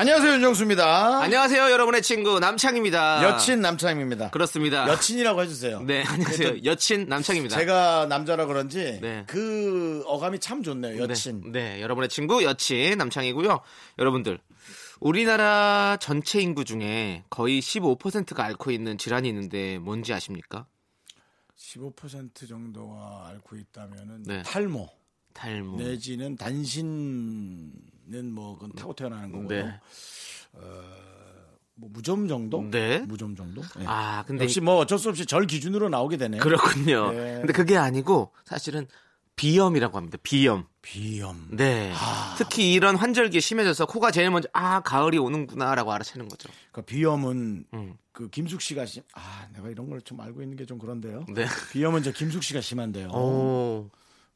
안녕하세요 윤정수입니다. 안녕하세요, 여러분의 친구 남창입니다. 여친 남창입니다. 그렇습니다. 여친이라고 해주세요. 네, 안녕하세요. 여친 남창입니다. 제가 남자라 그런지 네. 그 어감이 참 좋네요. 네, 여친. 네, 여러분의 친구 여친 남창이고요. 여러분들 우리나라 전체 인구 중에 거의 15%가 앓고 있는 질환이 있는데 뭔지 아십니까? 15% 정도가 앓고 있다면은 네. 탈모 탈모. 내지는 단신 은뭐 그건 타고 태어나는 거고요. 네. 뭐 무좀 정도? 네. 무좀 정도? 네. 아, 근데 역시 뭐 어쩔 수 없이 절 기준으로 나오게 되네요. 그렇군요. 네. 근데 그게 아니고 사실은 비염이라고 합니다. 비염. 비염. 네. 아. 특히 이런 환절기 심해져서 코가 제일 먼저 아 가을이 오는구나라고 알아채는 거죠. 그 비염은 음. 그 김숙 씨가 심... 아 내가 이런 걸 좀 알고 있는 게 좀 그런데요. 네. 비염은 저 김숙 씨가 심한데요. 오,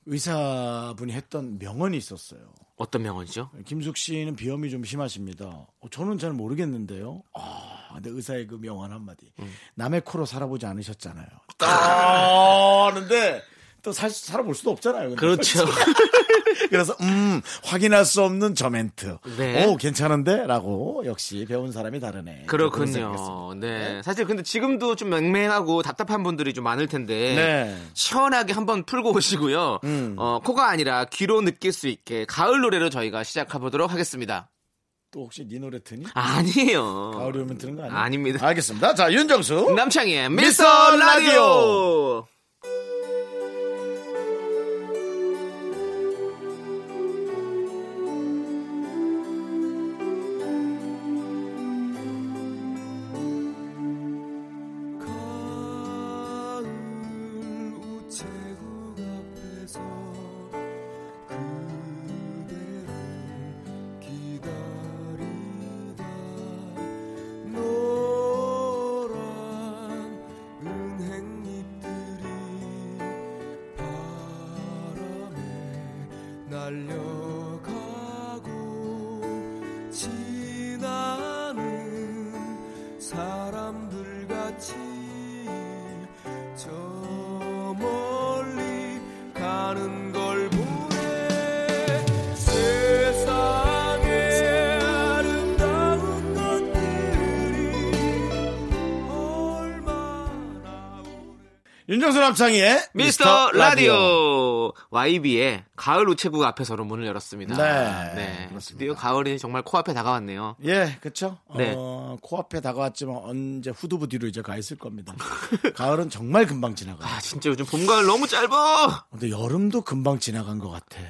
의사분이 했던 명언이 있었어요. 어떤 명언이죠? 김숙 씨는 비염이 좀 심하십니다. 어, 저는 잘 모르겠는데요. 아, 근데 의사의 그 명언 한마디. 남의 코로 살아보지 않으셨잖아요. 아, 하는데 또 살, 살아볼 수도 없잖아요. 근데. 그렇죠. 그래서 음 확인할 수 없는 저 멘트. 네. 오 괜찮은데라고 역시 배운 사람이 다르네. 그렇군요. 생각했습니다. 네. 사실 근데 지금도 좀 맹맹하고 답답한 분들이 좀 많을 텐데 네. 시원하게 한번 풀고 오시고요. 음. 어, 코가 아니라 귀로 느낄 수 있게 가을 노래로 저희가 시작해 보도록 하겠습니다. 또 혹시 네 노래 트니? 아니에요. 가을이 오면 트는 거 아니에요? 아닙니다. 알겠습니다. 자 윤정수. 남창희의 미스터 미스터 라디오. 라디오. 윤정수 남창희의 미스터 라디오 YB의 가을 우체국 앞에서로 문을 열었습니다. 네, 그렇습니다. 드디어 가을이 정말 코앞에 다가왔네요. 예, 그렇죠. 네. 어, 코앞에 다가왔지만 언제 후두부 뒤로 이제 가 있을 겁니다. 가을은 정말 금방 지나가. 아 진짜 요즘 봄 가을 너무 짧아. 근데 여름도 금방 지나간 것 같아.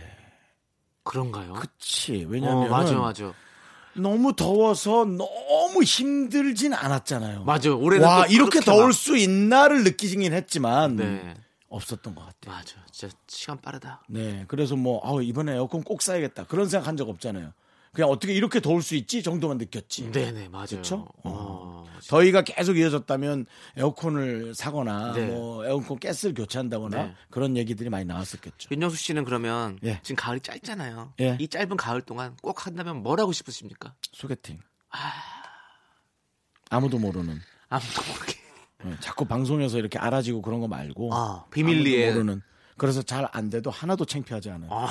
그런가요? 그치. 어, 왜냐면 맞아 맞아 너무 더워서 너무 힘들진 않았잖아요. 맞아. 올해는 와또 이렇게 더울 막- 수 있나를 느끼긴 했지만 네 없었던 것 같아. 맞아. 진짜 시간 빠르다. 네, 그래서 뭐 아우 이번에 에어컨 꼭 사야겠다 그런 생각 한 적 없잖아요. 그냥 어떻게 이렇게 더울 수 있지 정도만 느꼈지. 네네 맞아요. 그렇죠? 어, 더위가 계속 이어졌다면 에어컨을 사거나 네. 뭐 에어컨 가스를 교체한다거나 네. 그런 얘기들이 많이 나왔었겠죠. 윤정수 씨는 그러면 예. 지금 가을이 짧잖아요. 예. 이 짧은 가을 동안 꼭 한다면 뭘 하고 싶으십니까? 소개팅. 아무도 모르는. 아무도 모르게. 예, 자꾸 방송에서 이렇게 알아지고 그런 거 말고 아, 비밀리에. 모르는. 그래서 잘 안 돼도 하나도 창피하지 않아요. 아.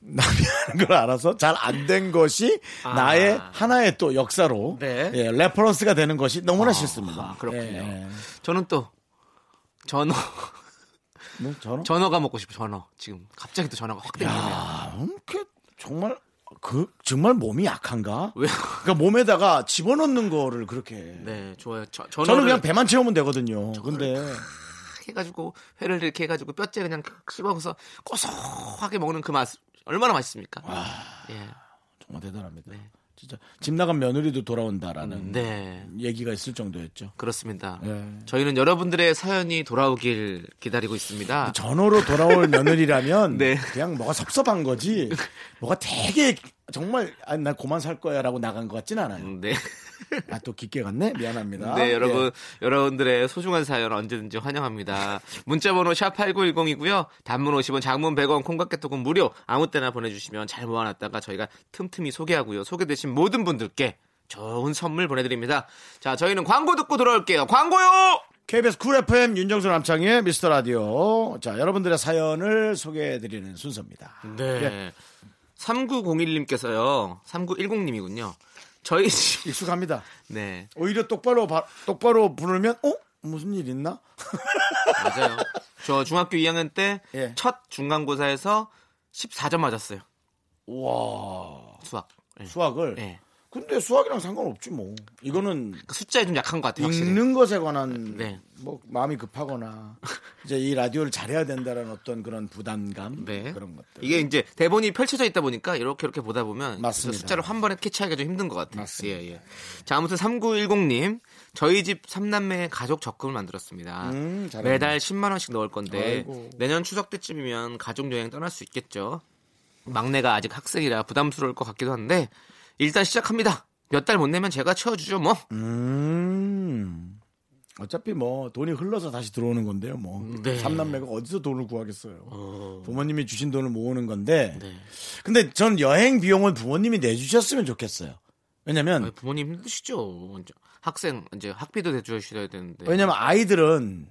남이 하는 걸 알아서 잘 안 된 것이 나의 하나의 또 역사로 아. 네. 예, reference가 되는 것이 너무나 싫습니다. 아, 그렇군요. 예, 예. 저는 또 전어 뭐 저는 전어가 먹고 싶어 전어. 지금 갑자기 또 전어가 확 땡기네요. 야, 이렇게 정말 그 정말 몸이 약한가? 왜? 그러니까 몸에다가 집어넣는 거를 그렇게. 네, 좋아요. 저, 저는 그냥 배만 채우면 되거든요. 근데 해가지고 회를 이렇게 해가지고 뼈째 그냥 씹어서 고소하게 먹는 그 맛 얼마나 맛있습니까? 예. 정말 대단합니다. 네. 진짜 집 나간 며느리도 돌아온다라는 네. 얘기가 있을 정도였죠. 그렇습니다. 예. 저희는 여러분들의 사연이 돌아오길 기다리고 있습니다. 전화로 돌아올 며느리라면 네. 그냥 뭐가 섭섭한 거지 뭐가 되게 정말 아, 나 그만 살 거야라고 나간 것 같진 않아요. 네. 아 또 깊게 갔네 미안합니다. 네, 여러분, 예. 여러분들의 소중한 사연 언제든지 환영합니다. 문자번호 샵 8910이고요. 단문 50원, 장문 100원, 콩깍개톡은 무료. 아무 때나 보내주시면 잘 모아놨다가 저희가 틈틈이 소개하고요. 소개되신 모든 분들께 좋은 선물 보내드립니다. 자, 저희는 광고 듣고 돌아올게요. 광고요! KBS 쿨 FM 윤정수 남창희의 미스터 라디오. 자 여러분들의 사연을 소개해드리는 순서입니다. 네. 예. 3901님께서요. 3910님이군요. 저희 집, 익숙합니다. 네. 오히려 똑바로 바- 똑바로 부르면 어 무슨 일 있나? 맞아요. 저 중학교 2학년 때 예. 첫 중간고사에서 14점 맞았어요. 와 수학. 예. 수학을. 예. 근데 수학이랑 상관없지 뭐. 이거는 그 숫자에 좀 약한 것 같아요. 확실히. 읽는 것에 관한 네. 뭐 마음이 급하거나 이제 이 라디오를 잘해야 된다라는 어떤 그런 부담감 네. 그런 것들. 이게 이제 대본이 펼쳐져 있다 보니까 이렇게 이렇게 보다 보면 숫자를 한 번에 캐치하기가 좀 힘든 것 같아요. 맞습니다. 예, 예. 자, 아무튼 3910님, 저희 집 3남매 가족 적금을 만들었습니다. 음. 매달 10만 원씩 넣을 건데 아이고. 내년 추석 때쯤이면 가족 여행 떠날 수 있겠죠. 막내가 아직 학생이라 부담스러울 것 같기도 한데 일단 시작합니다. 몇 달 못 내면 제가 채워주죠 뭐. 음. 어차피 뭐 돈이 흘러서 다시 들어오는 건데요. 뭐 네. 삼남매가 어디서 돈을 구하겠어요. 부모님이 주신 돈을 모으는 건데. 네. 근데 전 여행 비용은 부모님이 내주셨으면 좋겠어요. 왜냐면 아니, 부모님 힘드시죠. 학생 이제 학비도 대주셔야 되는데. 왜냐면 아이들은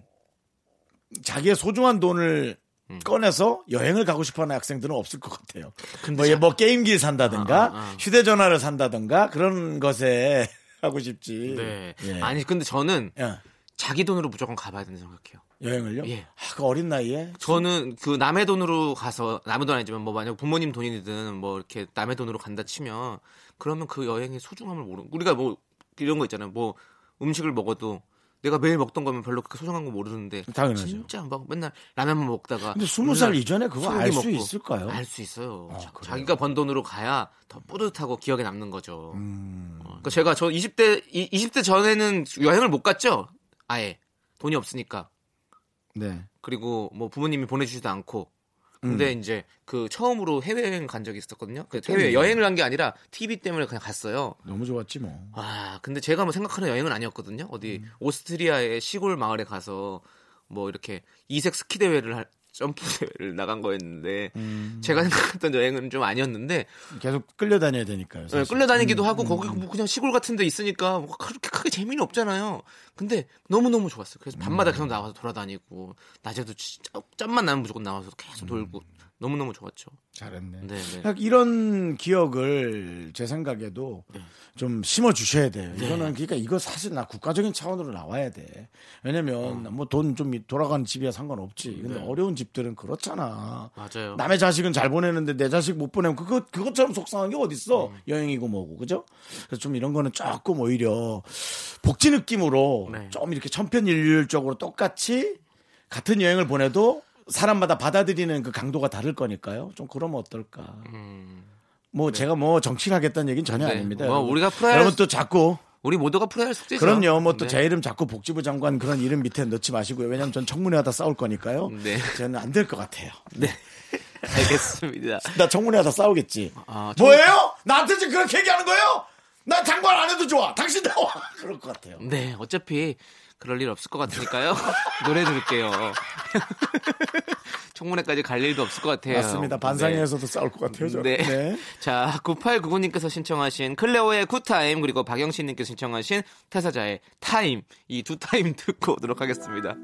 자기의 소중한 돈을 꺼내서 여행을 가고 싶어하는 학생들은 없을 것 같아요. 근데 뭐, 자- 뭐 게임기를 산다든가 아, 아, 아. 휴대전화를 산다든가 그런 것에 하고 싶지. 네. 예. 아니 근데 저는 야, 자기 돈으로 무조건 가봐야 된다고 생각해요. 여행을요? 예. 아, 그 어린 나이에 저는 그 남의 돈으로 가서 남의 돈 아니지만 뭐 만약 부모님 돈이든 뭐 이렇게 남의 돈으로 간다 치면 그러면 그 여행의 소중함을 모르는 우리가 뭐 이런 거 있잖아요. 뭐 음식을 먹어도 내가 매일 먹던 거면 별로 그렇게 소중한 거 모르는데 당연하죠. 진짜 막 맨날 라면만 먹다가 근데 스무 살 이전에 그거 알 수 있을까요? 알 수 있어요. 아, 자-? 자기가 번 돈으로 가야 더 뿌듯하고 기억에 남는 거죠. 음. 어, 그러니까 제가 저 20대 이, 20대 전에는 여행을 못 갔죠. 아예 돈이 없으니까. 네. 그리고 뭐 부모님이 보내주지도 않고. 근데 음. 이제 그 처음으로 해외여행 간 적이 있었거든요. 그 해외 여행을 간 게 아니라 TV 때문에 그냥 갔어요. 너무 좋았지 뭐. 아, 근데 제가 뭐 생각하는 여행은 아니었거든요. 어디 음. 오스트리아의 시골 마을에 가서 뭐 이렇게 이색 스키 대회를 할 점프 대회를 나간 거였는데 음. 제가 생각했던 여행은 좀 아니었는데 계속 끌려다녀야 되니까요. 네. 끌려다니기도 음, 하고 거기 뭐 그냥 시골 같은 데 있으니까 뭐 그렇게 크게 재미는 없잖아요. 근데 너무 너무 좋았어요. 그래서 음. 밤마다 계속 나와서 돌아다니고 낮에도 짬만 나면 무조건 나와서 계속 음. 돌고 너무너무 좋았죠. 잘했네. 네, 네. 약 이런 기억을 제 생각에도 좀 심어 주셔야 돼요. 네. 이거는 그러니까 이거 사실 나 국가적인 차원으로 나와야 돼. 왜냐면 어. 뭐돈 좀 돌아가는 집이야 상관없지. 근데 네. 어려운 집들은 그렇잖아. 맞아요. 남의 자식은 잘 보내는데 내 자식 못 보내면 그거 그것처럼 속상한 게 어딨어? 음. 여행이고 뭐고 그죠? 그래서 좀 이런 거는 조금 오히려 복지 느낌으로 네. 좀 이렇게 천편일률적으로 똑같이 같은 여행을 보내도 사람마다 받아들이는 그 강도가 다를 거니까요. 좀 그러면 어떨까? 음, 뭐 제가 뭐 정치를 하겠다는 얘기는 전혀 네. 아닙니다. 뭐 여러분. 우리가 풀어야 할 여러분 수- 또 자꾸 우리 모두가 풀어야 할 숙제죠. 그럼요. 뭐또 네. 제 이름 자꾸 복지부 장관 그런 이름 밑에 넣지 마시고요. 왜냐하면 전 청문회 하다 싸울 거니까요. 네. 저는 안 될 것 같아요. 네. 알겠습니다. 나 청문회 하다 싸우겠지. 아, 청- 뭐예요? 나한테 지금 그렇게 얘기하는 거예요? 나 장관 안 해도 좋아. 당신 나와. 그럴 것 같아요. 네, 어차피 그럴 일 없을 것 같으니까요. 노래 들을게요. 청문회까지 갈 일도 없을 것 같아요. 맞습니다. 반상회에서도 싸울 것 같아요. 네. 네. 자, 9899님께서 신청하신 클레오의 Good Time 그리고 박영신님께서 신청하신 태사자의 Time 이 두 타임 듣고 오도록 하겠습니다.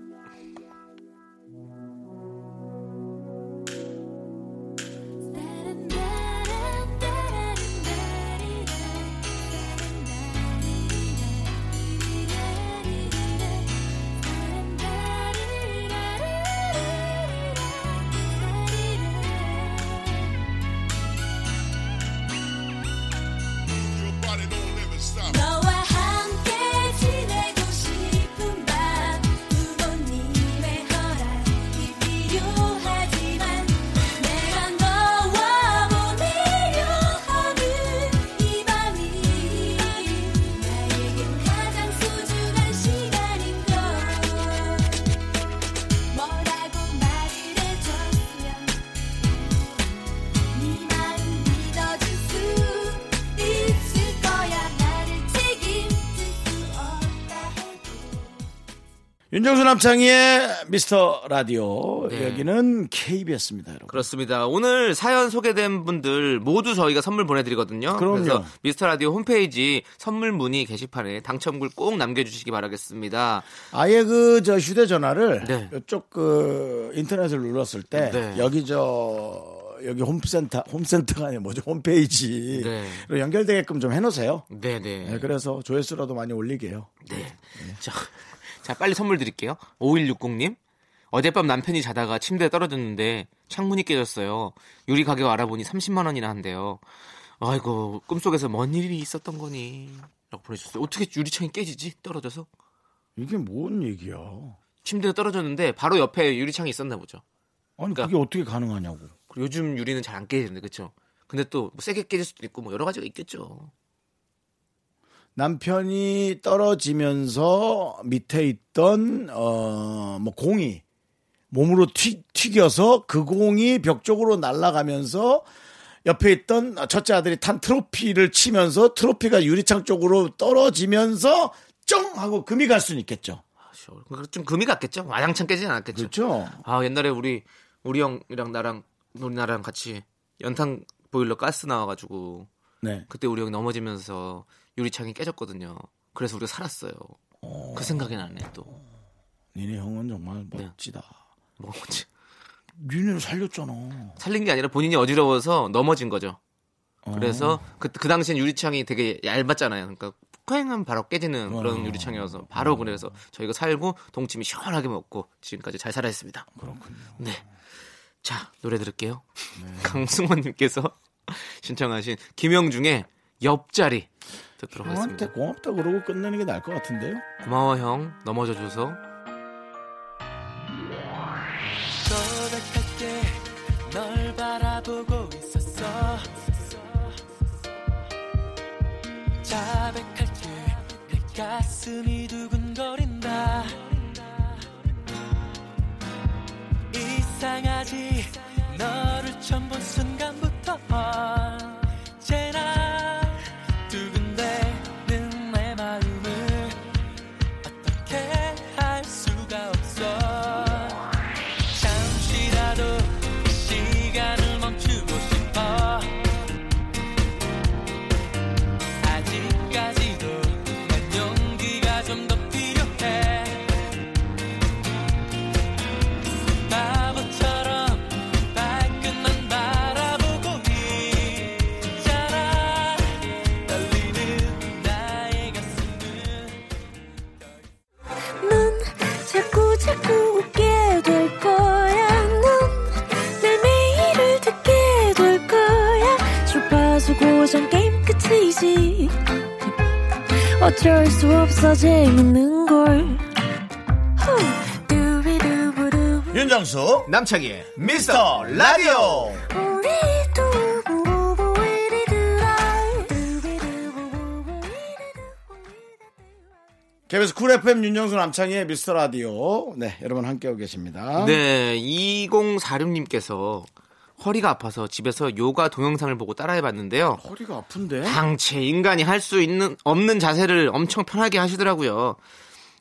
윤정수 남창희의 미스터 라디오. 네. 여기는 KBS입니다, 여러분. 그렇습니다. 오늘 사연 소개된 분들 모두 저희가 선물 보내드리거든요. 그럼요. 래서 미스터 라디오 홈페이지 선물 문의 게시판에 당첨글 꼭 남겨주시기 바라겠습니다. 아예 그 저 휴대전화를 네. 이쪽 그 인터넷을 눌렀을 때 네. 여기 저 여기 홈센터 홈센터가 아니라 뭐죠 홈페이지로 네. 연결되게끔 좀 해놓으세요. 네네. 네, 그래서 조회수라도 많이 올리게요. 네. 자, 자, 빨리 선물 드릴게요. 5160님. 어젯밤 남편이 자다가 침대에 떨어졌는데 창문이 깨졌어요. 유리 가격 알아보니 30만 원이나 한대요. 아이고, 꿈속에서 뭔 일이 있었던 거니? 라고 보내주셨어요. 어떻게 유리창이 깨지지? 떨어져서? 이게 뭔 얘기야? 침대에 떨어졌는데 바로 옆에 유리창이 있었나 보죠. 아니 그러니까- 그게 어떻게 가능하냐고. 요즘 유리는 잘 안 깨지는데, 그쵸? 근데 또 뭐 세게 깨질 수도 있고 뭐 여러 가지가 있겠죠. 남편이 떨어지면서 밑에 있던 어 뭐 공이 몸으로 튀, 튀겨서 그 공이 벽 쪽으로 날아가면서 옆에 있던 첫째 아들이 탄 트로피를 치면서 트로피가 유리창 쪽으로 떨어지면서 쩡 하고 금이 갈 수는 있겠죠. 그좀 금이 갔겠죠? 와장창 깨지진 않았겠죠. 그렇죠. 아 옛날에 우리 우리 형이랑 나랑 우리나라랑 같이 연탄 보일러 가스 나와가지고 네. 그때 우리 형이 넘어지면서 유리창이 깨졌거든요. 그래서 우리가 살았어요. 그 생각이 나네 또. 니네 형은 정말 네. 멋지다. 뭐지? 니네를 살렸잖아. 살린 게 아니라 본인이 어지러워서 넘어진 거죠. 그래서 그, 그 당시엔 유리창이 되게 얇았잖아요. 그러니까 푹행하면 바로 깨지는 그런 유리창이어서 바로 그래서 저희가 살고 동치미 시원하게 먹고 지금까지 잘 살아있습니다. 그렇군요. 네. 자, 노래 들을게요. 강승원님께서 신청하신 김영중의 옆자리 듣도록 형한테 하겠습니다. 고맙다 그러고 끝내는 게 나을 것 같은데요. 고마워 형. 넘어져 줘서. 고백할 때널 바라보고 있었어. 자백할 때내 가슴이 두근거린다. 이상하지. 너를 처음 본 순간 윤정수 남창희의 미스터 라디오. KBS 쿨 FM 윤정수 남창희의 미스터 라디오. 네, 여러분 함께하고 계십니다. 네 2046님께서 허리가 아파서 집에서 요가 동영상을 보고 따라해봤는데요. 허리가 아픈데? 당최 인간이 할 수 있는 없는 자세를 엄청 편하게 하시더라고요.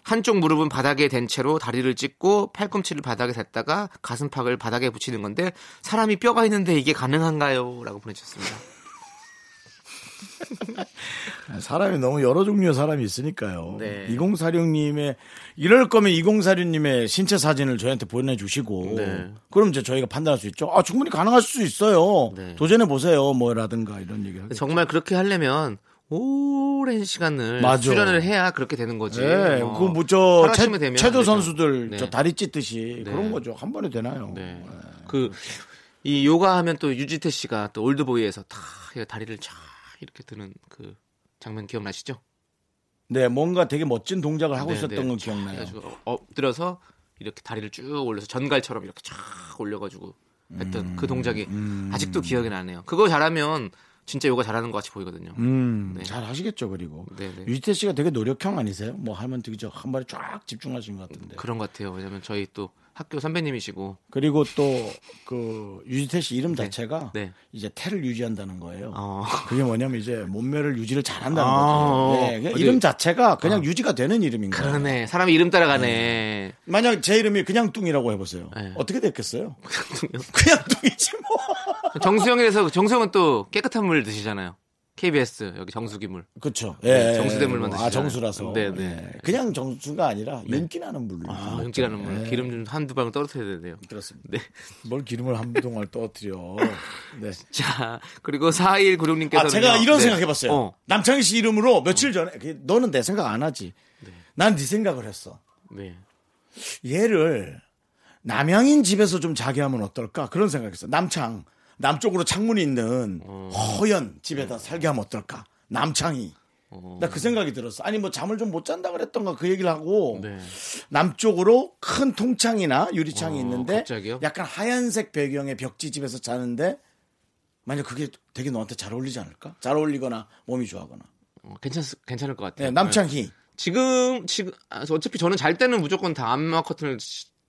한쪽 무릎은 바닥에 댄 채로 다리를 찢고 팔꿈치를 바닥에 댔다가 가슴팍을 바닥에 붙이는 건데 사람이 뼈가 있는데 이게 가능한가요? 라고 보내주셨습니다. 사람이 너무 여러 종류의 사람이 있으니까요. 네. 2046님의 이럴 거면 2046님의 신체 사진을 저희한테 보내주시고 네. 그럼 이제 저희가 판단할 수 있죠. 아 충분히 가능할 수 있어요. 네. 도전해 보세요. 뭐라든가 이런 얘기. 정말 그렇게 하려면 오랜 시간을 맞아. 수련을 해야 그렇게 되는 거지. 네, 어, 그뭐저 되면 안 체조. 선수들 네. 저 다리 찢듯이 네. 그런 거죠. 한 번에 되나요? 네. 그, 이 요가 하면 또 유지태 씨가 또 올드보이에서 다 다리를 쫙 이렇게 드는 그 장면 기억나시죠? 네, 뭔가 되게 멋진 동작을 하고 네, 있었던 네. 건 기억나요. 엎드려서 이렇게 다리를 쭉 올려서 전갈처럼 이렇게 쫙 올려가지고 했던 음. 그 동작이 아직도 기억이 나네요. 그거 잘하면 진짜 요가 잘하는 것 같이 보이거든요. 음, 네. 잘 하시겠죠, 그리고. 네, 네. 유지태 씨가 되게 노력형 아니세요? 뭐 하면 되게 저한 번에 쫙 집중하신 것 같은데. 그런 것 같아요. 왜냐면 저희 또 학교 선배님이시고 그리고 또 그 유지태 씨 이름 네. 자체가 네. 이제 태를 유지한다는 거예요. 어. 그게 뭐냐면 이제 몸매를 유지를 잘한다는 아, 거죠. 네, 그냥 어디- 이름 자체가 그냥 유지가 되는 이름인 거예요. 그러네. 사람이 이름 따라가네. 만약 제 이름이 그냥 뚱이라고 해보세요. 네. 어떻게 됐겠어요? 그냥 뚱이지 뭐. 정수영에서 정수영은 또 깨끗한 물 드시잖아요. KBS 여기 정수기 물. 그렇죠. 네, 정수대물만 아 드시잖아요. 정수라서. 네, 네. 네. 그냥 정수가 아니라 윤기 나는 물로. 아, 윤기라는 물. 네. 기름 좀 한두 방울 떨어뜨려야 되네요. 그렇습니다. 네. 뭘 기름을 한 동안 떠뜨려. 네. 자, 그리고 4196님께서 아, 제가 이런 생각해봤어요. 어. 남창희 씨 이름으로 며칠 전에 그, 너는 내 생각 안 하지. 난네 생각을 했어. 네. 얘를 남양인 집에서 좀 자게 하면 어떨까 그런 생각했어. 남창 남쪽으로 창문이 있는 어. 허연 집에다 살게 하면 어떨까. 남창이. 어. 나그 생각이 들었어. 아니 뭐 잠을 좀 못 잔다 그랬던가 그 얘기를 하고 네. 남쪽으로 큰 통창이나 유리창이 어, 있는데 갑자기요? 약간 하얀색 배경의 벽지 집에서 자는데 만약 그게 되게 너한테 잘 어울리지 않을까? 잘 어울리거나 몸이 좋아하거나. 어, 괜찮 괜찮을 것 같아요. 네, 남창희. 지금 지금 아, 어차피 저는 잘 때는 무조건 다 암막 커튼을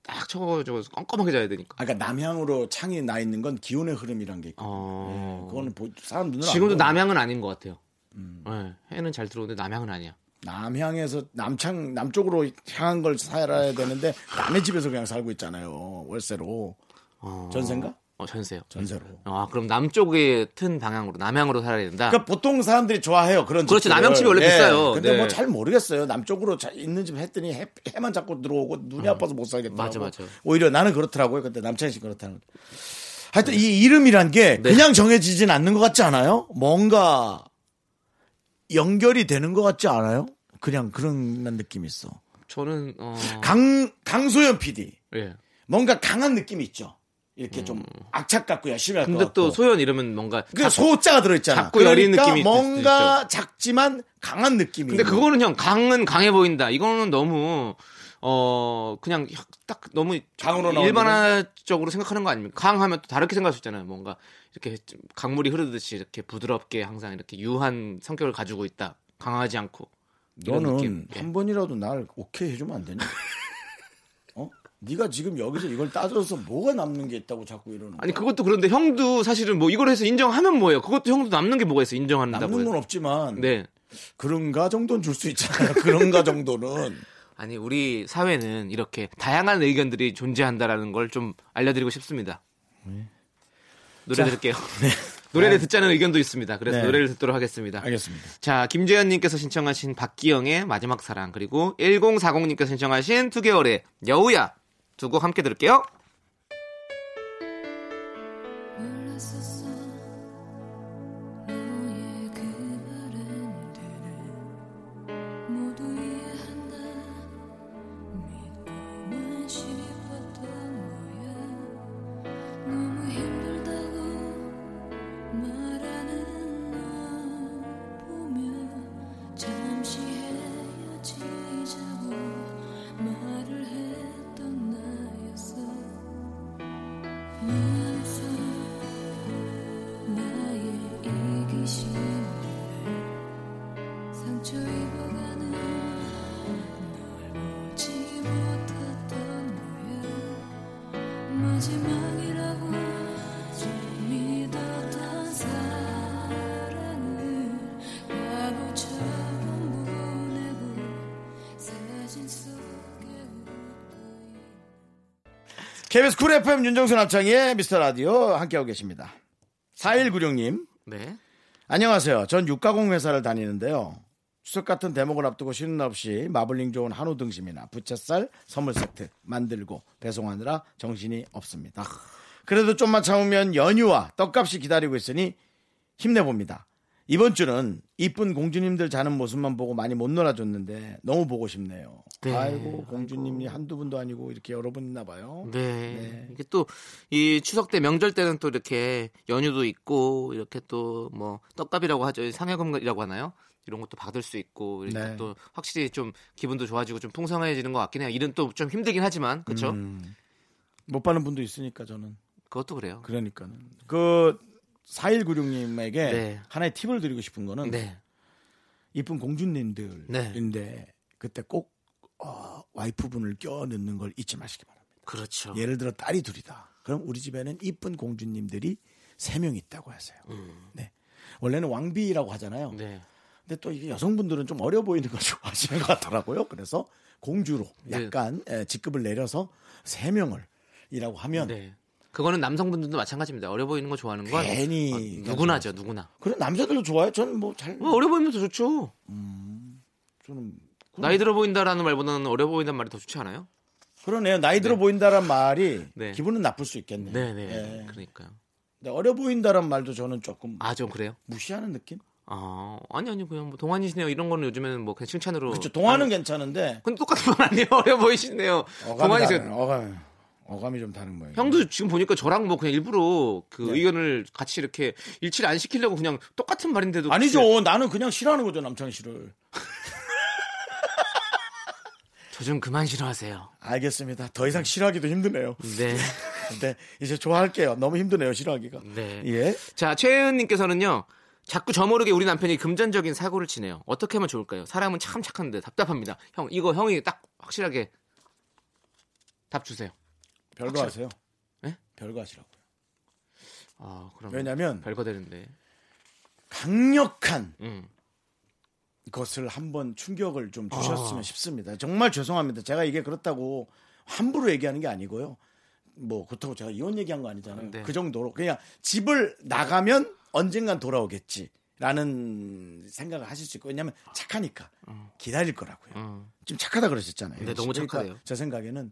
딱 쳐가지고 껌껌하게 자야 되니까. 아, 그러니까 남향으로 창이 나 있는 건 기온의 흐름이란 게 있고. 어. 그거는 보- 사람 눈으로 지금도. 남향은 아닌 것 같아요. 음. 네, 해는 잘 들어오는데 남향은 아니야. 남향에서 남창 남쪽으로 향한 걸 살아야 되는데 남의 집에서 그냥 살고 있잖아요. 월세로. 어. 전세인가? 어, 전세요. 전세로. 아, 그럼 남쪽에 튼 방향으로 남향으로 살아야 된다. 그러니까 보통 사람들이 좋아해요. 그런 그렇죠. 집들을. 남양 집이 원래 비싸요. 근데 네. 뭐잘 모르겠어요. 남쪽으로 자- 있는 집 했더니 해, 해만 자꾸 들어오고 눈이 아파서 못 살겠다. 맞아, 맞아. 오히려 나는 그렇더라고요. 근데 남창희 씨 그렇다는 거. 하여튼 이 이름이란 게 네. 그냥 정해지진 않는 것 같지 않아요? 뭔가 연결이 되는 것 같지 않아요? 그냥 그런 느낌이 있어. 저는 어, 강 강소연 PD 예. 뭔가 강한 느낌이 있죠. 이렇게 좀 악착 같고 열심히 할것 음. 근데 같고. 또 소연 이러면 뭔가 그 소자가 들어있잖아. 작고 여린 그러니까 느낌이 뭔가 작지만 강한 느낌이. 근데 있는. 그거는 형 강은 강해 보인다. 이거는 너무 어 그냥 딱 너무 강으로 나오는 일반화적으로 생각하는 거 아닙니까? 강하면 또 다르게 생각할 수 있잖아요. 뭔가 이렇게 좀 강물이 흐르듯이 이렇게 부드럽게 항상 이렇게 유한 성격을 가지고 있다. 강하지 않고. 이런 너는 느낌. 예. 한 번이라도 날 오케이 해주면 안 되냐? 어? 네가 지금 여기서 이걸 따져서 뭐가 남는 게 있다고 자꾸 이러는 거야? 아니 그것도 그런데 형도 사실은 뭐 이걸 해서 인정하면 뭐예요? 그것도 형도 남는 게 뭐가 있어? 인정한다고. 남는 건. 없지만 네. 그런가 정도는 줄 수 있잖아요. 그런가 정도는 아니 우리 사회는 이렇게 다양한 의견들이 존재한다라는 걸 좀 알려드리고 싶습니다. 노래 자, 들을게요. 노래를 듣자는 의견도 있습니다. 그래서 네. 노래를 듣도록 하겠습니다. 알겠습니다. 자, 김재현님께서 신청하신 박기영의 마지막 사랑 그리고 1040님께서 신청하신 2개월의 여우야 두 곡 함께 들을게요. KBS 쿨 FM 윤정수 남창희의 미스터 라디오 함께하고 계십니다. 4196님 네. 안녕하세요. 전 육가공 회사를 다니는데요. 추석 같은 대목을 앞두고 쉬는 날 없이 마블링 좋은 한우 등심이나 부채살 선물 세트 만들고 배송하느라 정신이 없습니다. 그래도 좀만 참으면 연휴와 떡값이 기다리고 있으니 힘내봅니다. 이번 주는 이쁜 공주님들 자는 모습만 보고 많이 못 놀아줬는데 너무 보고 싶네요. 네. 아이고 공주님이 한두 분도 아니고 이렇게 여러 분 있나 봐요. 네. 이게 또 이 추석 때 명절 때는 또 이렇게 연휴도 있고 이렇게 또 뭐 떡값이라고 하죠. 상여금이라고 하나요? 이런 것도 받을 수 있고 이렇게 네. 또 확실히 좀 기분도 좋아지고 좀 풍성해지는 것 같긴 해요. 일은 또 좀 힘들긴 하지만 그렇죠? 음. 못 받는 분도 있으니까 저는 그것도 그래요. 그러니까는 그 4196님에게 네. 하나의 팁을 드리고 싶은 거는 네. 이쁜 공주님들인데 그때 꼭 어, 와이프분을 껴 넣는 걸 잊지 마시기 바랍니다. 그렇죠. 예를 들어 딸이 둘이다. 그럼 우리 집에는 이쁜 공주님들이 세 명 있다고 하세요. 네. 원래는 왕비라고 하잖아요. 음. 네. 근데 또 이게 여성분들은 좀 어려 보이는 걸 좋아하시는 것 같더라고요. 그래서 공주로 네. 약간 에, 직급을 내려서 세 명을 이라고 하면 네. 그거는 남성분들도 마찬가지입니다. 어려 보이는 거 좋아하는 건 괜히 어, 누구나죠, 누구나. 그래 남자들도 좋아요. 저는 뭐잘 뭐 어려 보이면 더 좋죠. 저는 나이 들어 보인다라는 말보다는 어려 보인다는 말이 더 좋지 않아요? 그러네요. 나이 들어 보인다란 말이 네. 기분은 나쁠 수 있겠네요. 네, 네. 예. 그러니까요. 근데 어려 보인다란 말도 저는 조금 아, 좀 그래요? 무시하는 느낌? 아, 아니 아니 그냥 뭐 동안이시네요. 이런 거는 요즘에는 뭐 그냥 칭찬으로. 그렇죠. 동화는 아니, 괜찮은데 근데 똑같은 말 아니에요. 어려 보이시네요. 어감이 동안이세요. 다른, 어감, 어감이 좀 다른 거예요. 형도 지금 보니까 저랑 뭐 그냥 일부러 그 네. 의견을 같이 이렇게 일치를 안 시키려고 그냥 똑같은 말인데도 아니죠. 나는 그냥 싫어하는 거죠 남창희 씨를. 저 좀 그만 싫어하세요. 알겠습니다. 더 이상 싫어하기도 힘드네요. 네. 근데 이제 좋아할게요. 너무 힘드네요 싫어하기가. 네. 예. 자, 최은님께서는요. 자꾸 저 모르게 우리 남편이 금전적인 사고를 치네요. 어떻게 하면 좋을까요? 사람은 참 착한데 답답합니다. 형, 이거 형이 딱 확실하게 답 주세요. 별거 하세요. 네? 별거 하시라고요. 아, 그럼 왜냐면 별거 되는데. 강력한 음. 것을 한번 충격을 좀 주셨으면 아. 싶습니다. 정말 죄송합니다. 제가 이게 그렇다고 함부로 얘기하는 게 아니고요. 뭐 그렇다고 제가 이혼 얘기한 거 아니잖아요. 네. 그 정도로 그냥 집을 나가면 언젠간 돌아오겠지 라는 생각을 하실 수 있고 왜냐하면 착하니까 기다릴 거라고요. 음. 좀 착하다 그러셨잖아요. 네, 너무 그러니까 착하대요. 제 생각에는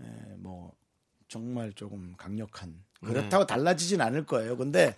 에, 뭐 정말 조금 강력한 네. 그렇다고 달라지진 않을 거예요. 근데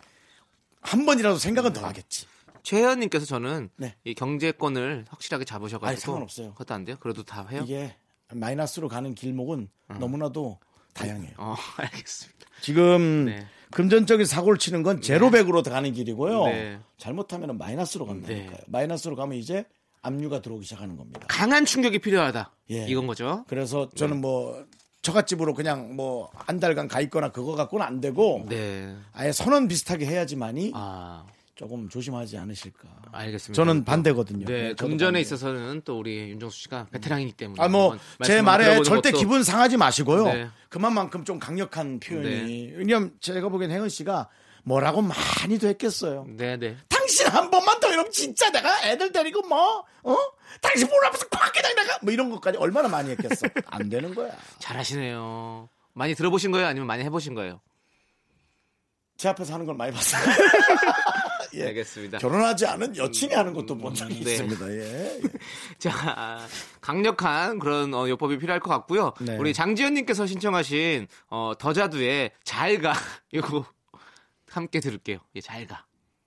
한 번이라도 생각은 더 하겠지. 최현님께서 저는 네. 이 경제권을 확실하게 잡으셔가지고 아니, 상관없어요. 그것도 안 돼요? 그래도 다 해요? 이게 마이너스로 가는 길목은 너무나도 다양해요. 어, 알겠습니다. 지금 네. 금전적인 사고를 치는 건 제로백으로 가는 길이고요. 네. 잘못하면 마이너스로 간다니까요. 네. 마이너스로 가면 이제 압류가 들어오기 시작하는 겁니다. 강한 충격이 필요하다. 예. 이건 거죠? 그래서 저는 뭐 처갓집으로 그냥 뭐 한 달간 가 있거나 그거 갖고는 안 되고 네. 아예 선언 비슷하게 해야지만이 아, 조금 조심하지 않으실까. 알겠습니다. 저는 반대거든요. 네, 금전에. 있어서는 또 우리 윤정수 씨가 베테랑이기 때문에 아, 뭐, 제 말에 절대 것도- 기분 상하지 마시고요. 네. 그만큼 좀 강력한 표현이. 왜냐면 제가 보기엔 혜은 씨가 뭐라고 많이도 했겠어요. 네, 네. 당신 한 번만 더 이러면 진짜 내가 애들 데리고 뭐, 어? 당신 몰라면서 밖에 나가! 뭐 이런 것까지 얼마나 많이 했겠어. 안 되는 거야. 잘하시네요. 많이 들어보신 거예요? 아니면 많이 해보신 거예요? 제 앞에서 하는 걸 많이 봤어요. 예. 알겠습니다. 결혼하지 않은 여친이 하는 것도 본 적이 네. 있습니다. 예. 자, 강력한 그런 어, 요법이 필요할 것 같고요. 네. 우리 장지현님께서 신청하신 어, 더자두의 잘가 이거 함께 들을게요. 예, 잘가.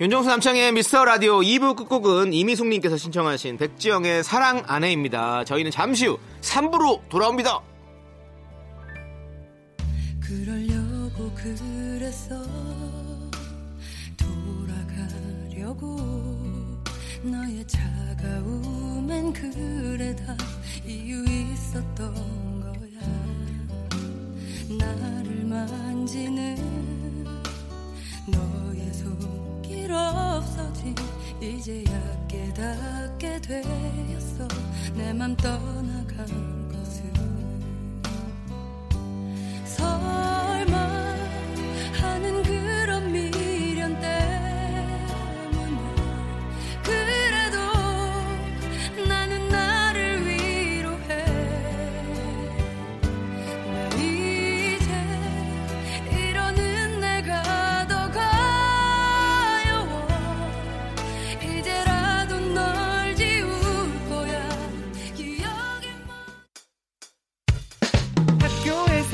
윤정수 남창의 미스터 라디오 2부 끝곡은 이미숙님께서 신청하신 백지영의 사랑 아내입니다. 저희는 잠시 후 3부로 돌아옵니다. 그러려고 그랬어 돌아가려고 너의 차가움엔 그래 다 이유 있었던 거야 나를 만지는 길 없어진 이제야 깨닫게 되었어. 내 맘 떠나간 것을 설마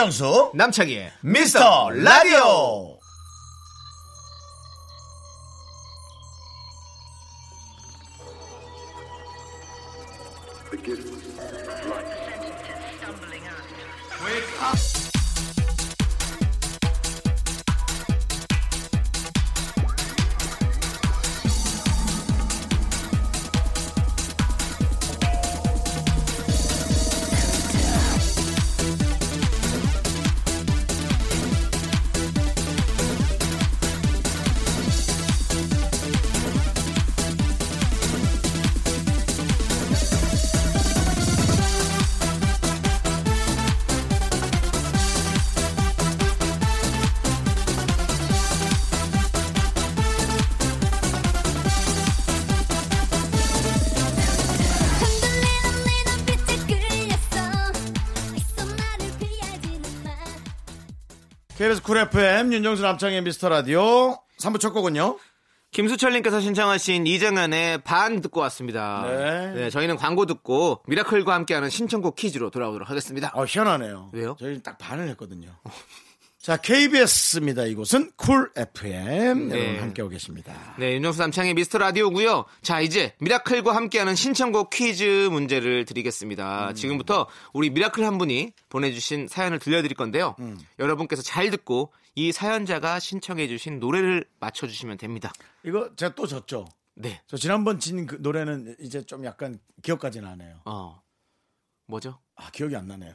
윤정수 남창희의 미스터 라디오 쿨 FM 윤정수 남창희의 미스터 라디오 3부 첫 곡은요 김수철님께서 신청하신 이정현의 반 듣고 왔습니다. 네. 저희는 광고 듣고 미라클과 함께하는 신청곡 퀴즈로 돌아오도록 하겠습니다. 어 희한하네요 왜요? 저희 딱 반을 했거든요 자 KBS입니다 이곳은 쿨 FM 네. 여러분 함께하고 계십니다 네, 윤정수 남창희의 미스터 라디오고요. 자, 이제 미라클과 함께하는 신청곡 퀴즈 문제를 드리겠습니다. 지금부터 우리 미라클 한 분이 보내주신 사연을 들려드릴 건데요. 여러분께서 잘 듣고 이 사연자가 신청해주신 노래를 맞춰주시면 됩니다. 이거 제가 또 졌죠 네, 저 지난번 진 그 노래는 이제 좀 약간 기억까지는 안 해요 어, 뭐죠? 아 기억이 안 나네요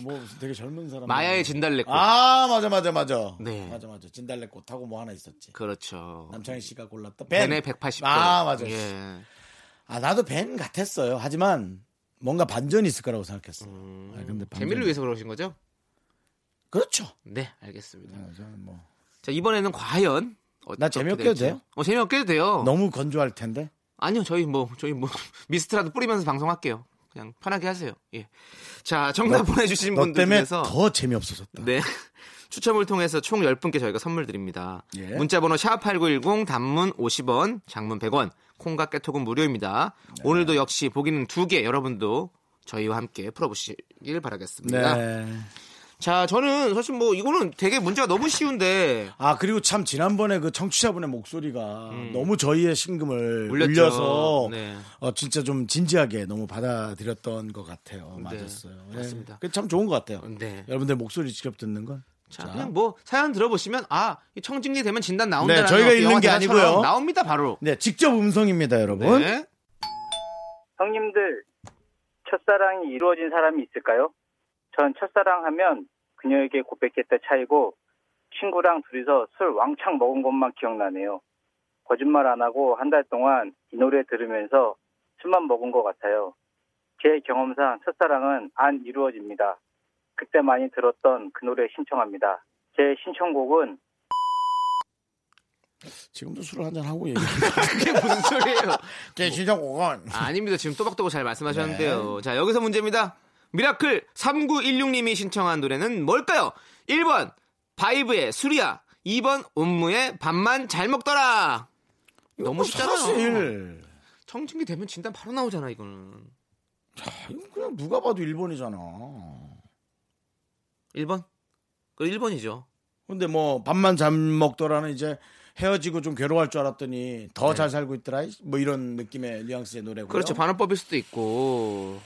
뭐 되게 젊은 사람 마야의 진달래꽃. 아 맞아 맞아 맞아 네. 맞아 맞아 진달래꽃 하고 뭐 하나 있었지 그렇죠. 남창희 씨가 골랐던 벤. 벤의 180도. 아 맞아 예. 아 나도 벤 같았어요 하지만 뭔가 반전이 있을 거라고 생각했어 아, 근데 반전... 재미를 위해서 그러신 거죠? 그렇죠 네, 알겠습니다. 아, 저는 뭐 자, 이번에는 과연 나 어떻게 재미없게. 해도 돼요? 어, 재미없게 해도 돼요. 너무 건조할 텐데 아니요, 저희 뭐 저희 뭐 미스트라도 뿌리면서 방송할게요. 그냥 편하게 하세요. 예. 자, 정답 보내주신 너 분들 중에서 더 재미없어졌다 네. 추첨을 통해서 총 10분께 저희가 선물 드립니다. 예. 문자번호 샵8910 단문 50원, 장문 100원, 콩과 깨톡은 무료입니다. 네. 오늘도 역시 보기는 두 개 여러분도 저희와 함께 풀어보시길 바라겠습니다. 네. 자, 저는 사실 뭐 이거는 되게 문제가 너무 쉬운데 아 그리고 참 지난번에 그 청취자분의 목소리가 너무 저희의 심금을 음. 울렸죠. 울려서 네. 어, 진짜 좀 진지하게 너무 받아들였던 것 같아요. 맞았어요. 네. 맞습니다. 그게 참 좋은 것 같아요. 네. 여러분들 목소리 직접 듣는 건. 자, 그냥 뭐 사연 들어보시면 아, 이 청진기 되면 진단 나온다. 네, 저희가 읽는 게 아니고요. 나옵니다, 바로. 네, 직접 음성입니다, 여러분. 네. 형님들 첫사랑이 이루어진 사람이 있을까요? 전 첫사랑하면 그녀에게 고백했다 차이고 친구랑 둘이서 술 왕창 먹은 것만 기억나네요. 거짓말 안 하고 한 달 동안 이 노래 들으면서 술만 먹은 것 같아요. 제 경험상 첫사랑은 안 이루어집니다. 그때 많이 들었던 그 노래 신청합니다. 제 신청곡은 지금도 술을 한잔 하고 얘기해요. 그게 무슨 소리예요? 제 아, 아닙니다. 지금 또박또박 잘 네. 말씀하셨는데요. 자, 여기서 문제입니다. 미라클 3916님이 신청한 노래는 뭘까요? 1번 바이브의 술이야. 2번 옴므의 밥만 잘 먹더라. 너무 쉽잖아요. 사실 청진기 되면 진단 바로 나오잖아, 이거는. 이거 그냥 누가 봐도 1번이잖아. 1번? 그 1번이죠. 근데 뭐 밥만 잘 먹더라는 이제 헤어지고 좀 괴로워할 줄 알았더니 더잘 살고 있더라. 뭐 이런 느낌의 뉘앙스의 노래고요. 네. 그렇죠. 반어법일 수도 있고.